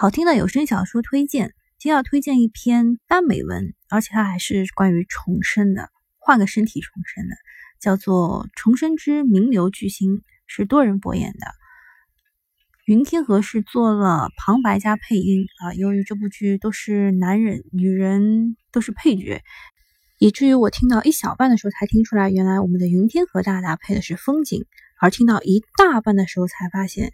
好听的有声小说推荐，今天要推荐一篇耽美文，而且它还是关于重生的，换个身体重生的，叫做《重生之名流巨星》，是多人播演的。云天河是做了旁白加配音啊，由于这部剧都是男人，女人都是配角，以至于我听到一小半的时候才听出来，原来我们的云天河大大配的是风景，而听到一大半的时候才发现。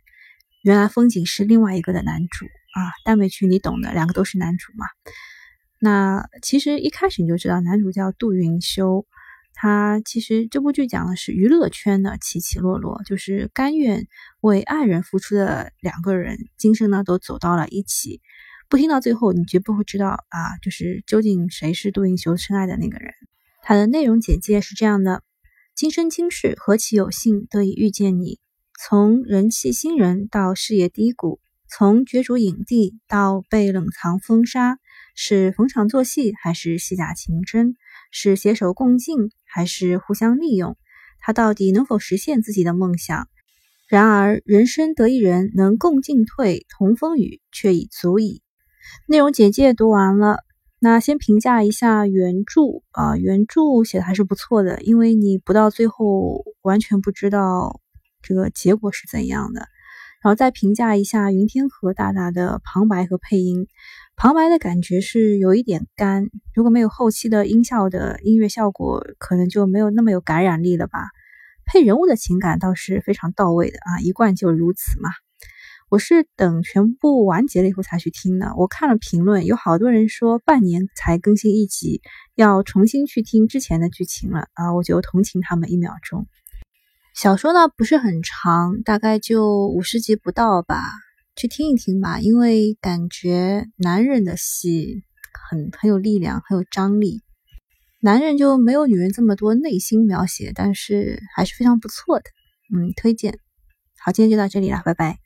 原来风景是另外一个的男主啊，耽美剧你懂的，两个都是男主嘛。那其实一开始你就知道男主叫杜云修，他其实这部剧讲的是娱乐圈的起起落落，就是甘愿为爱人付出的两个人，今生呢都走到了一起。不听到最后，你绝不会知道啊，就是究竟谁是杜云修深爱的那个人。他的内容简介是这样的：今生今世何其有幸得以遇见你。从人气新人到事业低谷，从角逐影帝到被冷藏封杀，是逢场作戏还是戏假情真？是携手共进还是互相利用？他到底能否实现自己的梦想？然而，人生得一人能共进退同风雨，却已足矣。内容简介读完了，那先评价一下原著啊，原著写的还是不错的，因为你不到最后完全不知道。这个结果是怎样的？然后再评价一下云天河大大的旁白和配音。旁白的感觉是有一点干，如果没有后期的音效的音乐效果，可能就没有那么有感染力了吧。配人物的情感倒是非常到位的啊，一贯就如此嘛。我是等全部完结了以后才去听的。我看了评论，有好多人说半年才更新一集，要重新去听之前的剧情了啊，我就同情他们一秒钟。小说呢不是很长，大概就五十集不到吧，去听一听吧。因为感觉男人的戏很很有力量，很有张力，男人就没有女人这么多内心描写，但是还是非常不错的，嗯，推荐。好，今天就到这里了，拜拜。